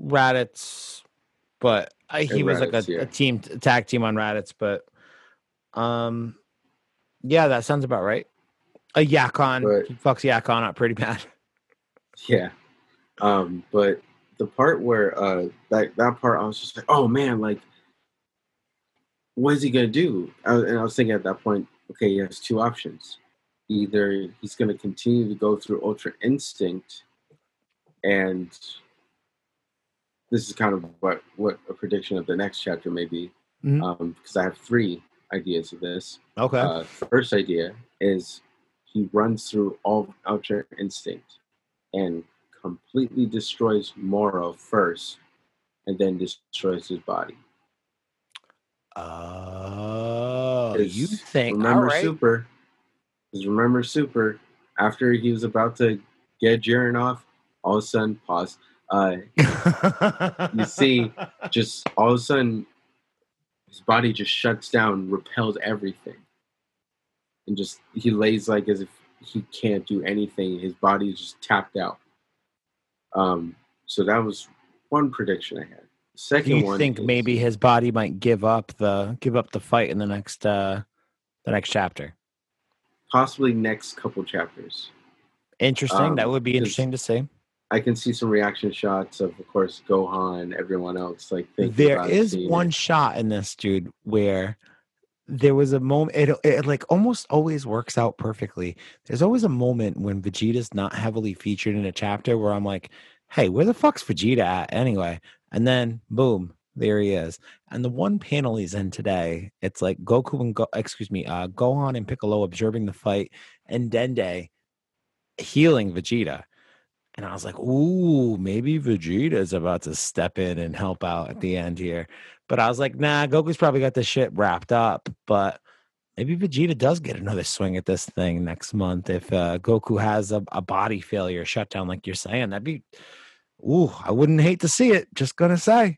Raditz, but uh, he And was like a, yeah. a team a tag team on Raditz, but um, yeah, that sounds about right. A Yakon But- fucks Yakon up pretty bad. Yeah. Um, but the part where uh that that part I was just like, oh man, like what is he gonna do? I, and I was thinking at that point, okay, he has two options. Either he's gonna continue to go through Ultra Instinct, and this is kind of what what a prediction of the next chapter may be, Mhm. um, because I have three ideas of this. Okay. Uh, first idea is he runs through all Ultra Instinct and completely destroys Moro first, and then destroys his body. Oh, you think? Remember right. Super? Because remember Super? After he was about to get Jiren off, all of a sudden, pause. Uh, You see- just all of a sudden, his body just shuts down, repels everything, and just he lays like as if he can't do anything. His body is just tapped out. Um, so that was one prediction I had. Second you one, think is- maybe his body might give up the give up the fight in the next uh the next chapter? possibly next couple chapters. Interesting. that Um, would be interesting to see. I can see some reaction shots of, of course, Gohan, everyone else. Like There is one it. shot in this dude where there was a moment it, it like almost always works out perfectly there's always a moment when vegeta's not heavily featured in a chapter where i'm like hey where the fuck's vegeta at anyway and then boom there he is and the one panel he's in today it's like goku and Go, excuse me uh gohan and piccolo observing the fight and dende healing vegeta and i was like ooh maybe vegeta is about to step in and help out at the end here but I was like, nah, Goku's probably got this shit wrapped up. But maybe Vegeta does get another swing at this thing next month if uh, Goku has a, a body failure shutdown, like you're saying. That'd be, ooh, I wouldn't hate to see it. Just gonna say.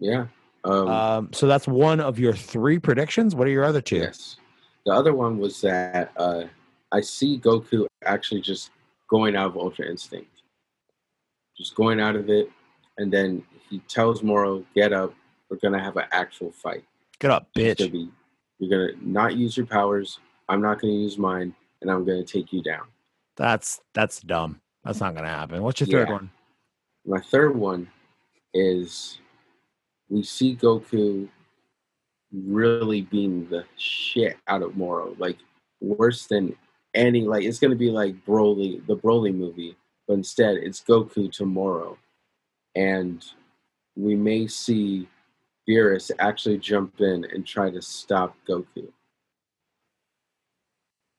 Yeah. Um, Um, so that's one of your three predictions. What are your other two? Yes. The other one was that uh, I see Goku actually just going out of Ultra Instinct, just going out of it, and then he tells Moro, "Get up. We're gonna have an actual fight. Get up, It's gonna bitch. be, you're gonna not use your powers. I'm not gonna use mine, and I'm gonna take you down." That's that's dumb. That's not gonna happen. What's your third Yeah. one? My third one is we see Goku really being the shit out of Moro, like worse than any. Like it's gonna be like Broly, the Broly movie, but instead it's Goku to Moro, and we may see Beerus actually jump in and try to stop Goku.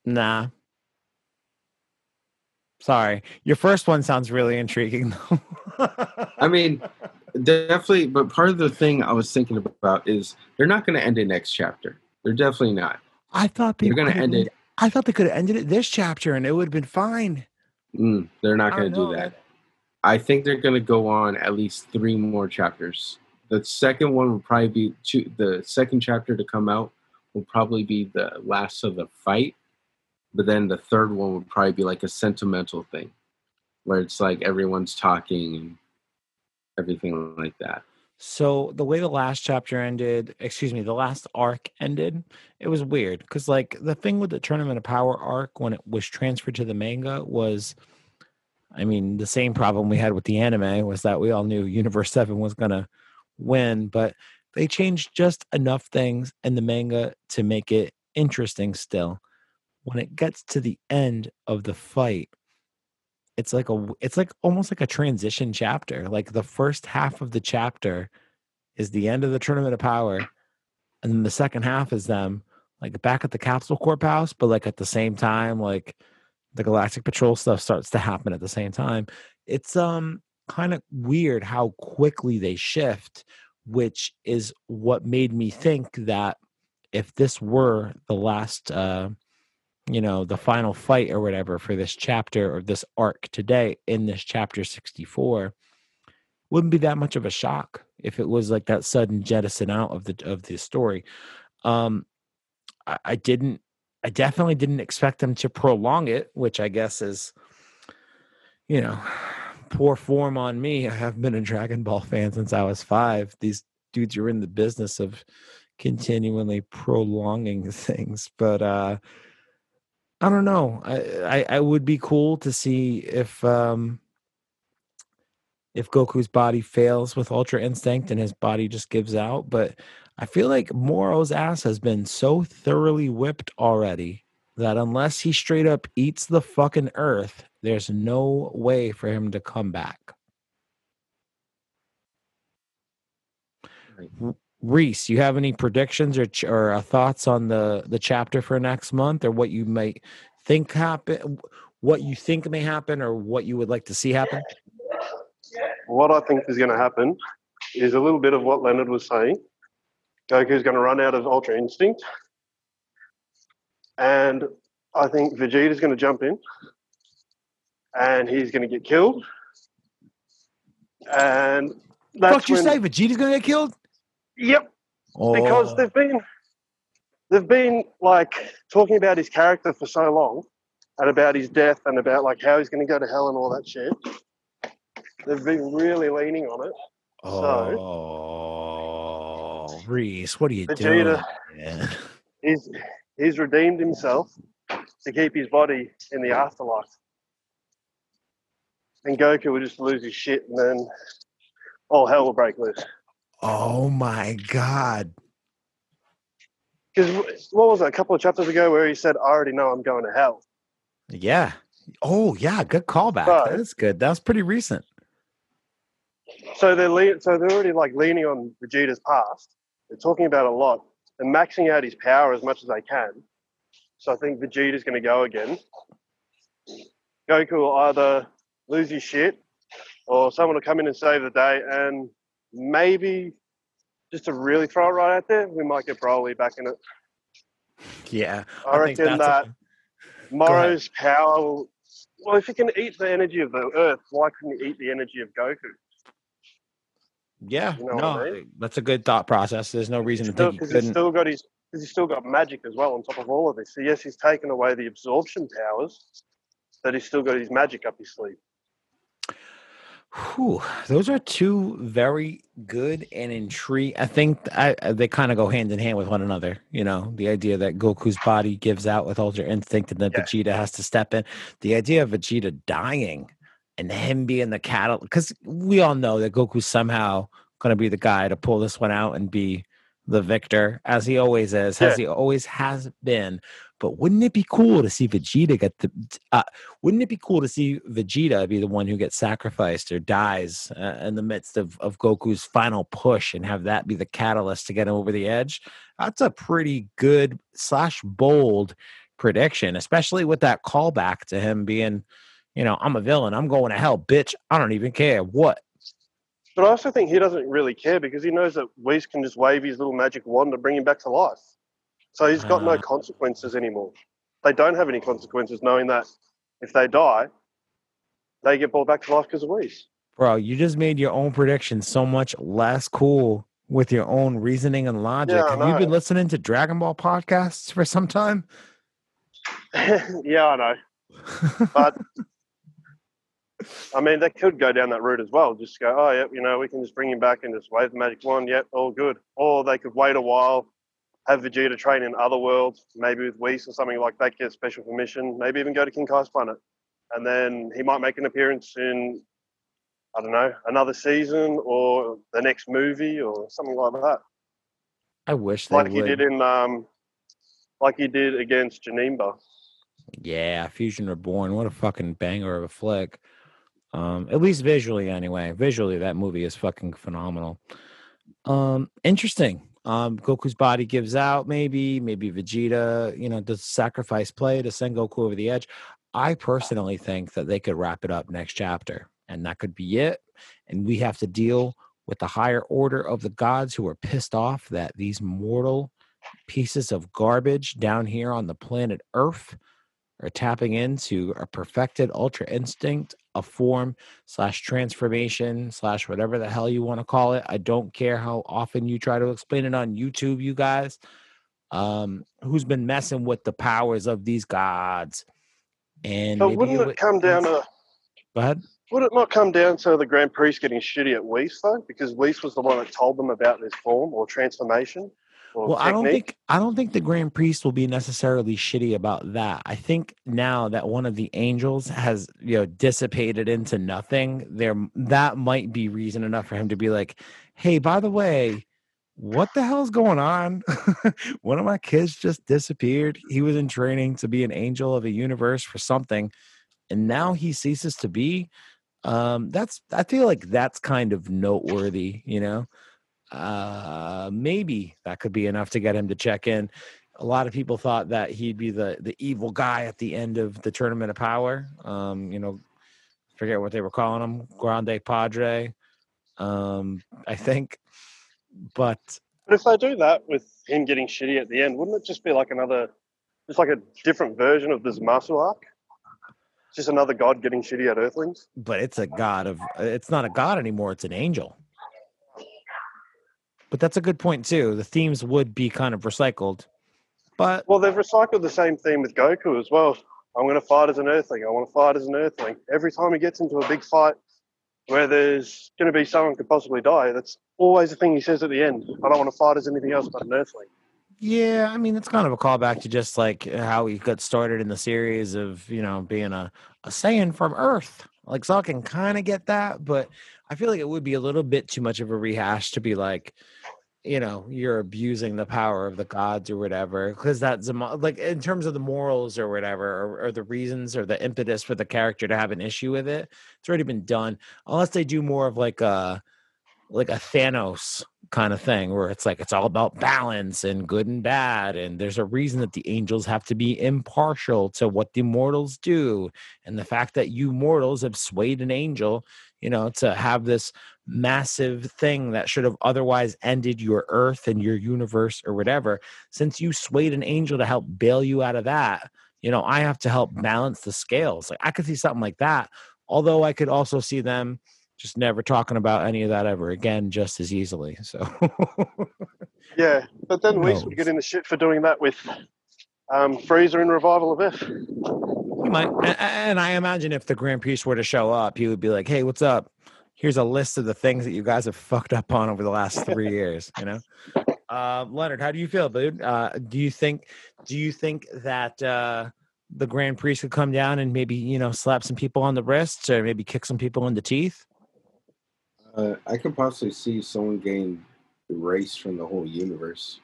Nah. Sorry. Your first one sounds really intriguing. I mean, definitely, but part of the thing I was thinking about is they're not going to end it next chapter. They're definitely not. I thought they They're going to end it. I thought they could have ended it this chapter and it would have been fine. Mm, they're not going to do that. I think they're going to go on at least three more chapters. The second one will probably be two, the second chapter to come out will probably be the last of the fight, but then the third one would probably be like a sentimental thing, where it's like everyone's talking and everything like that. So the way the last chapter ended, excuse me, the last arc ended, it was weird because like the thing with the Tournament of Power arc when it was transferred to the manga was, I mean, the same problem we had with the anime was that we all knew Universe Seven was gonna win, but they changed just enough things in the manga to make it interesting still. When it gets to the end of the fight, it's like a it's like almost like a transition chapter like the first half of the chapter is the end of the tournament of power and then the second half is them like back at the capsule corp house but like at the same time like the galactic patrol stuff starts to happen at the same time. It's um kind of weird how quickly they shift which is what made me think that if this were the last uh you know the final fight or whatever for this chapter or this arc today in this chapter 64 wouldn't be that much of a shock if it was like that sudden jettison out of the of the story. Um I, I didn't i definitely didn't expect them to prolong it which i guess is you know poor form on me. I have been a dragon ball fan since i was five. These dudes are in the business of continually prolonging things but uh I don't know. I, I I would be cool to see if um if Goku's body fails with Ultra Instinct and his body just gives out, but I feel like Moro's ass has been so thoroughly whipped already that unless he straight up eats the fucking earth, there's no way for him to come back. Reece, you have any predictions or or uh, thoughts on the the chapter for next month, or what you might think happen, what you think may happen, or what you would like to see happen? What I think is going to happen is a little bit of what Leonard was saying. Goku's going to run out of Ultra Instinct, and I think Vegeta's going to jump in, and he's going to get killed, and that's Fuck you when, say Vegeta's gonna get killed? Yep, because Oh. they've been they've been like talking about his character for so long and about his death and about like how he's going to go to hell and all that shit they've been really leaning on it so Oh, Reece, what are you Vegeta. doing? he's he's redeemed himself to keep his body in the afterlife and goku will just lose his shit and then all hell will break loose Oh my god. because what was it a couple of chapters ago where he said i already know i'm going to hell Yeah. Oh yeah, good callback. Right. That's good. That was pretty recent. So they're le- so they're already like leaning on Vegeta's past. They're talking about a lot. They're maxing out his power as much as they can. So I think Vegeta's going to go again. Goku will either lose his shit, or someone will come in and save the day. And maybe, just to really throw it right out there, we might get Broly back in it. Yeah. I, think reckon that a- Moro's power. Will, well, if he can eat the energy of the Earth, why couldn't he eat the energy of Goku? yeah, You know no, I mean? that's a good thought process. There's no reason to Still, think you because he's still got his, because he's still got magic as well on top of all of this. So yes, he's taken away the absorption powers, but he's still got his magic up his sleeve. Whew, those are two very good and intriguing. I think I, I- they kind of go hand in hand with one another. You know, the idea that Goku's body gives out with Ultra Instinct and then Yeah. Vegeta has to step in. The idea of Vegeta dying and him being the cattle, because we all know that Goku's somehow going to be the guy to pull this one out and be the victor, as he always is, as he always has been. But wouldn't it be cool to see Vegeta get the? Uh, wouldn't it be cool to see Vegeta be the one who gets sacrificed or dies uh, in the midst of, of Goku's final push and have that be the catalyst to get him over the edge? That's a pretty good slash bold prediction, especially with that callback to him being, you know, I'm a villain. I'm going to hell, bitch. I don't even care what. But I also think he doesn't really care because he knows that Whis can just wave his little magic wand and bring him back to life. So he's got Ah. no consequences anymore. They don't have any consequences knowing that if they die, they get brought back to life because of Whis. Bro, you just made your own prediction so much less cool with your own reasoning and logic. Yeah, Have you been listening to Dragon Ball podcasts for some time? yeah, I know. But I mean, they could go down that route as well. Just go, oh, yeah, you know, we can just bring him back and just wave the magic wand. Yep, all good. Or they could wait a while, have Vegeta train in other worlds, maybe with Whis or something like that, get special permission, maybe even go to King Kai's planet. And then he might make an appearance in, I don't know, another season or the next movie or something like that. I wish they Like he did in, um, like he did against Janemba. Yeah, Fusion Reborn. What a fucking banger of a flick. Um, at least visually, anyway. Visually, that movie is fucking phenomenal. Um, interesting. Um, Goku's body gives out, maybe, maybe Vegeta, you know, does sacrifice play to send Goku over the edge. I personally think that they could wrap it up next chapter, and that could be it. And we have to deal with the higher order of the gods who are pissed off that these mortal pieces of garbage down here on the planet Earth are tapping into a perfected ultra instinct, a form slash transformation slash whatever the hell you want to call it. I don't care how often you try to explain it on YouTube, you guys. Um, who's been messing with the powers of these gods? And maybe wouldn't it would- come down to Go ahead. Would it not come down to the Grand Priest getting shitty at Whis though? Because Whis was the one that told them about this form or transformation. Or Well, I don't think I don't think the Grand Priest will be necessarily shitty about that. I think now that one of the angels has you know dissipated into nothing, there that might be reason enough for him to be like, "Hey, by the way, what the hell's going on? one of my kids just disappeared. He was in training to be an angel of a universe for something, and now he ceases to be." Um, that's I feel like that's kind of noteworthy, you know uh maybe that could be enough to get him to check in a lot of people thought that he'd be the the evil guy at the end of the tournament of power um you know forget what they were calling him grande padre um i think but But if they do that with him getting shitty at the end, wouldn't it just be like another, just like a different version of the Zamasu arc? Just another god getting shitty at Earthlings. but it's a god of it's not a god anymore it's an angel but that's a good point too the themes would be kind of recycled but Well, they've recycled the same theme with Goku as well. I'm going to fight as an Earthling. I want to fight as an Earthling. Every time he gets into a big fight where there's going to be someone could possibly die, that's always the thing he says at the end. I don't want to fight as anything else but an Earthling. Yeah, I mean it's kind of a callback to just like how he got started in the series of you know being a a Saiyan from Earth. Like so I can kind of get that, but I feel like it would be a little bit too much of a rehash to be like, you know, you're abusing the power of the gods or whatever. Because that's like in terms of the morals or whatever, or, or the reasons or the impetus for the character to have an issue with it, it's already been done. Unless they do more of like a like a Thanos kind of thing where it's like it's all about balance and good and bad and there's a reason that the angels have to be impartial to what the mortals do and the fact that you mortals have swayed an angel you know to have this massive thing that should have otherwise ended your earth and your universe or whatever since you swayed an angel to help bail you out of that you know i have to help balance the scales like i could see something like that although i could also see them just never talking about any of that ever again just as easily so Yeah, but then Whis would get in the shit for doing that with um, Freezer in Revival of F. He might, and I imagine if the Grand Priest were to show up, he would be like, "Hey, what's up? Here's a list of the things that you guys have fucked up on over the last three years." You know, uh, Leonard, how do you feel, dude? Uh, do you think, do you think that uh, the Grand Priest could come down and maybe you know slap some people on the wrists or maybe kick some people in the teeth? Uh, I could possibly see someone getting erased from the whole universe.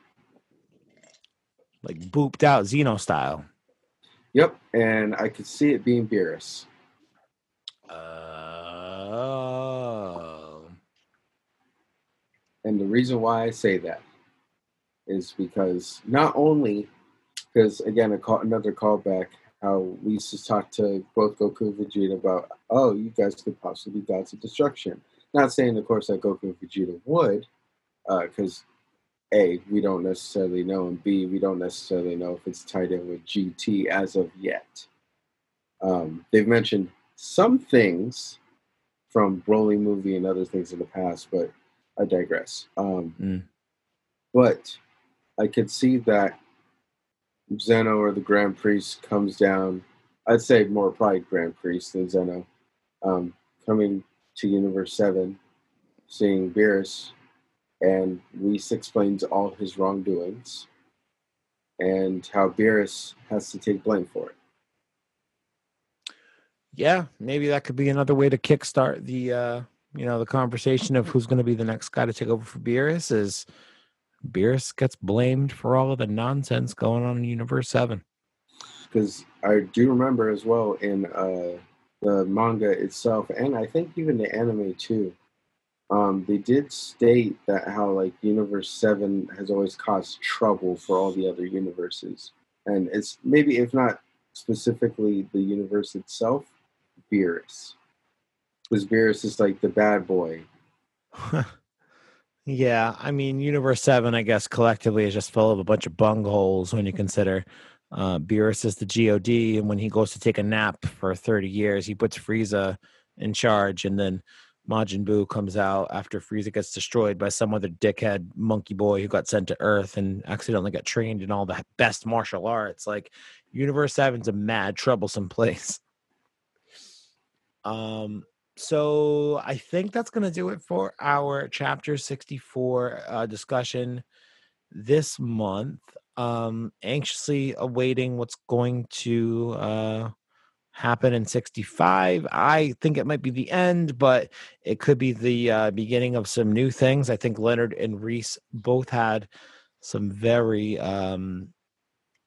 Like booped out Zeno style. Yep, and I could see it being Beerus. Oh. And the reason why I say that is because not only, because again, a call, another callback, how we used to talk to both Goku and Vegeta about, oh, you guys could possibly be gods of destruction. Not saying, of course, that Goku and Vegeta would, because A, we don't necessarily know, and B, we don't necessarily know if it's tied in with GT as of yet. Um, they've mentioned some things from Broly movie and other things in the past, but I digress. Um, Mm. But I could see that Zeno or the Grand Priest comes down. I'd say more probably Grand Priest than Zeno, um, coming to Universe Seven, seeing Beerus, and Whis explains all his wrongdoings, and how Beerus has to take blame for it. yeah, maybe that could be another way to kickstart the uh, you know, the conversation of who's going to be the next guy to take over for Beerus is Beerus gets blamed for all of the nonsense going on in Universe 7. because I do remember as well in uh, the manga itself, and I think even the anime too. Um, they did state that how like Universe Seven has always caused trouble for all the other universes, and it's maybe if not specifically the universe itself, Beerus, because Beerus is like the bad boy. yeah, I mean, Universe 7, I guess, collectively is just full of a bunch of bungholes when you consider uh, Beerus is the GOD, and when he goes to take a nap for 30 years, he puts Frieza in charge, and then Majin Buu comes out after Frieza gets destroyed by some other dickhead monkey boy who got sent to Earth and accidentally got trained in all the best martial arts. Like, Universe 7's a mad, troublesome place. Um, so I think that's going to do it for our chapter 64 uh, discussion. this month. Um, anxiously awaiting what's going to uh, happen in 65. I think it might be the end, but it could be the uh, beginning of some new things. I think Leonard and Reece both had some very um,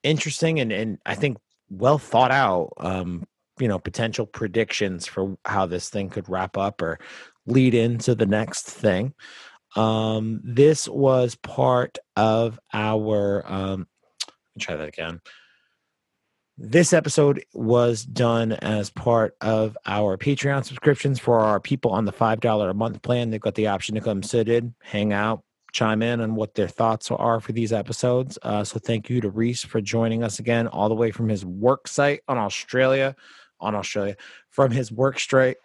interesting and, and I think well thought out um, you know potential predictions for how this thing could wrap up or lead into the next thing um this was part of our um try that again. This episode was done as part of our patreon subscriptions for our people on the five dollar a month plan. They've got the option to come sit in hang out chime in on what their thoughts are for these episodes. Uh, so thank you to Reece for joining us again all the way from his work site on australia on Australia from his work straight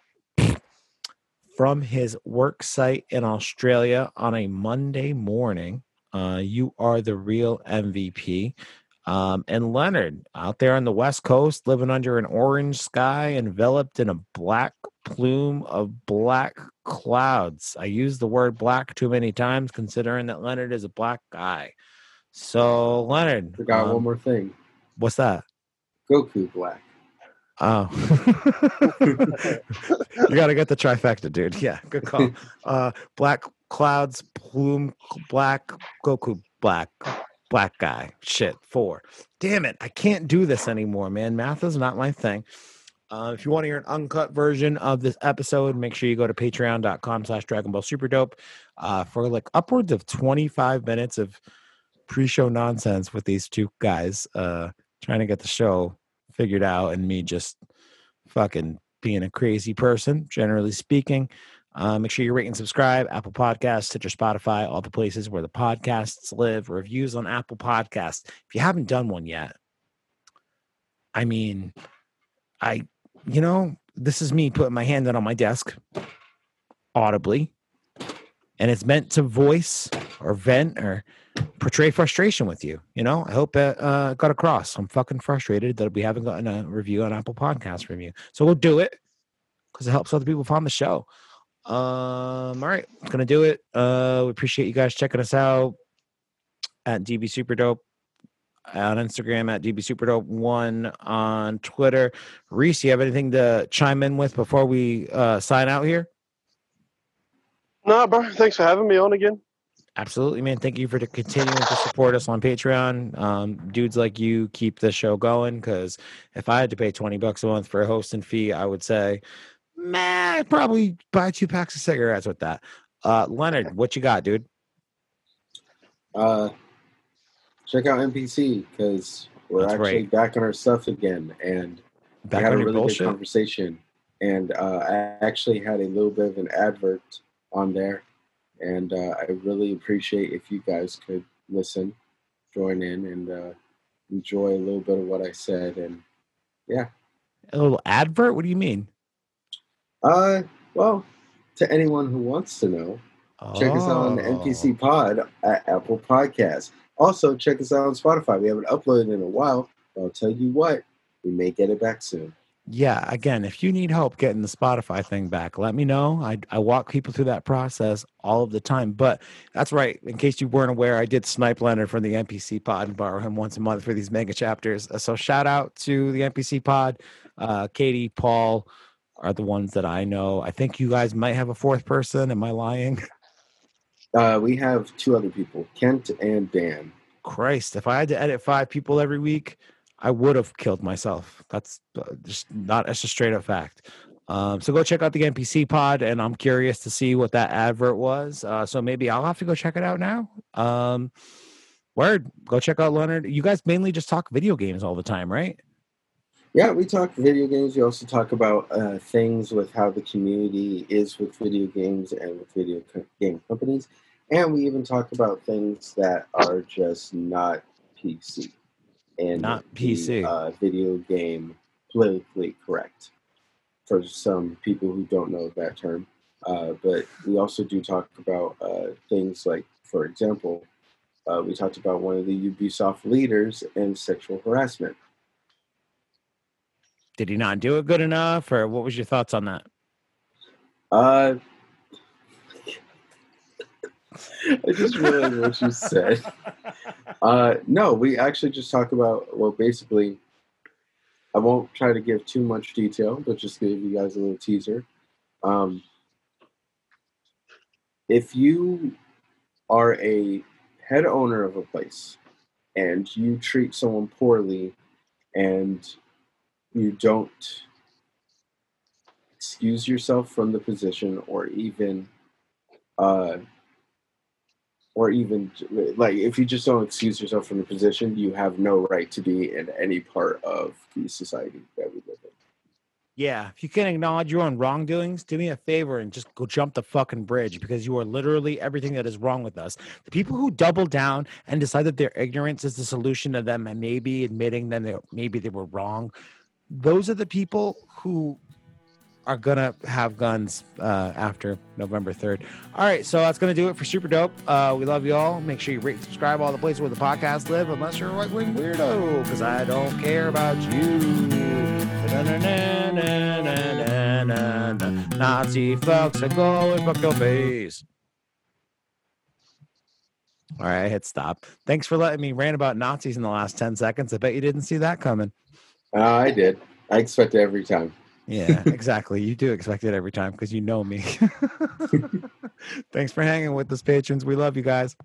from his work site in Australia on a Monday morning. Uh, you are the real MVP. Um, and Leonard out there on the West Coast, living under an orange sky, enveloped in a black plume of black clouds. I use the word black too many times, considering that Leonard is a black guy. So, Leonard, Forgot um, one more thing. what's that? Goku Black. Oh, you got to get the trifecta, dude. Yeah, good call. Uh, black clouds, plume, black, Goku, black, black guy. Shit, four. Damn it, I can't do this anymore, man. Math is not my thing. Uh, if you want to hear an uncut version of this episode, make sure you go to patreon.com slash Dragon Ball Super Dope uh, for like upwards of 25 minutes of pre-show nonsense with these two guys uh, trying to get the show figured out and me just fucking being a crazy person, generally speaking. Uh, make sure you rate and subscribe. Apple Podcasts, Stitcher, Spotify, all the places where the podcasts live. Reviews on Apple Podcasts. If you haven't done one yet, I mean, I, you know, this is me putting my hand out on my desk audibly, and it's meant to voice or vent or portray frustration with you. You know, I hope it uh, got across. I'm fucking frustrated that we haven't gotten a review on Apple Podcast from you. So we'll do it because it helps other people find the show. Um, all right, gonna do it. Uh, we appreciate you guys checking us out at DB Super Dope on Instagram at DB Super Dope one on Twitter. Reece, you have anything to chime in with before we uh, sign out here? Nah, bro. Thanks for having me on again. Absolutely, man. Thank you for continuing to support us on Patreon. Um, dudes like you keep the show going because if I had to pay 20 bucks a month for a hosting fee, I would say, man, I'd probably buy two packs of cigarettes with that. Uh, Leonard, what you got, dude? Uh, check out NPC because we're That's actually right. back on our stuff again, and Back we had on a really bullshit. good conversation. And uh, I actually had a little bit of an advert on there, and uh, I really appreciate if you guys could listen, join in, and uh, enjoy a little bit of what I said. And yeah. A little advert? What do you mean? uh, well, to anyone who wants to know, check us out on the Oh. NPC Pod at Apple Podcasts. Also, check us out on Spotify. We haven't uploaded in a while, but I'll tell you what, we may get it back soon. Yeah, again, if you need help getting the Spotify thing back, let me know. I, I walk people through that process all of the time. But that's right. In case you weren't aware, I did snipe Leonard from the NPC pod and borrow him once a month for these mega chapters. Uh, So shout out to the NPC pod. Uh, Katie, Paul are the ones that I know. I think you guys might have a fourth person. Am I lying? Uh, we have two other people, Kent and Dan. Christ, if I had to edit five people every week, I would have killed myself. That's uh, just not, that's a straight up fact. Um, so go check out the NPC pod, and I'm curious to see what that advert was. Uh, so maybe I'll have to go check it out now. Um, word, go check out Leonard. You guys mainly just talk video games all the time, right? Yeah, we talk video games. We also talk about uh, things with how the community is with video games and with video co- game companies. And we even talk about things that are just not PC. And Not the, PC. uh, video game politically correct for some people who don't know that term. Uh, but we also do talk about uh, things like, for example, uh, we talked about one of the Ubisoft leaders and sexual harassment. Did he not do it good enough, or what was your thoughts on that? I just realized what you said. Uh, no, we actually just talk about well, basically. I won't try to give too much detail, but just give you guys a little teaser. Um, if you are a head owner of a place and you treat someone poorly and you don't excuse yourself from the position or even uh, or even like if you just don't excuse yourself from the position you have no right to be in any part of the society that we live in Yeah, if you can't acknowledge your own wrongdoings, do me a favor and just go jump the fucking bridge because you are literally everything that is wrong with us. The people who double down and decide that their ignorance is the solution to them and maybe admitting that maybe they were wrong, those are the people who are gonna have guns uh, after November 3rd. All right, so that's gonna do it for Super Dope. Uh, we love you all. Make sure you rate and subscribe all the places where the podcast live, unless you're a right wing weirdo, because I don't care about you. Nazi fucks are going fuck your face. All right, I hit stop. Thanks for letting me rant about Nazis in the last 10 seconds. I bet you didn't see that coming. uh, i did i expect it every time Yeah, exactly. You do expect it every time because you know me. Thanks for hanging with us, patrons. We love you guys.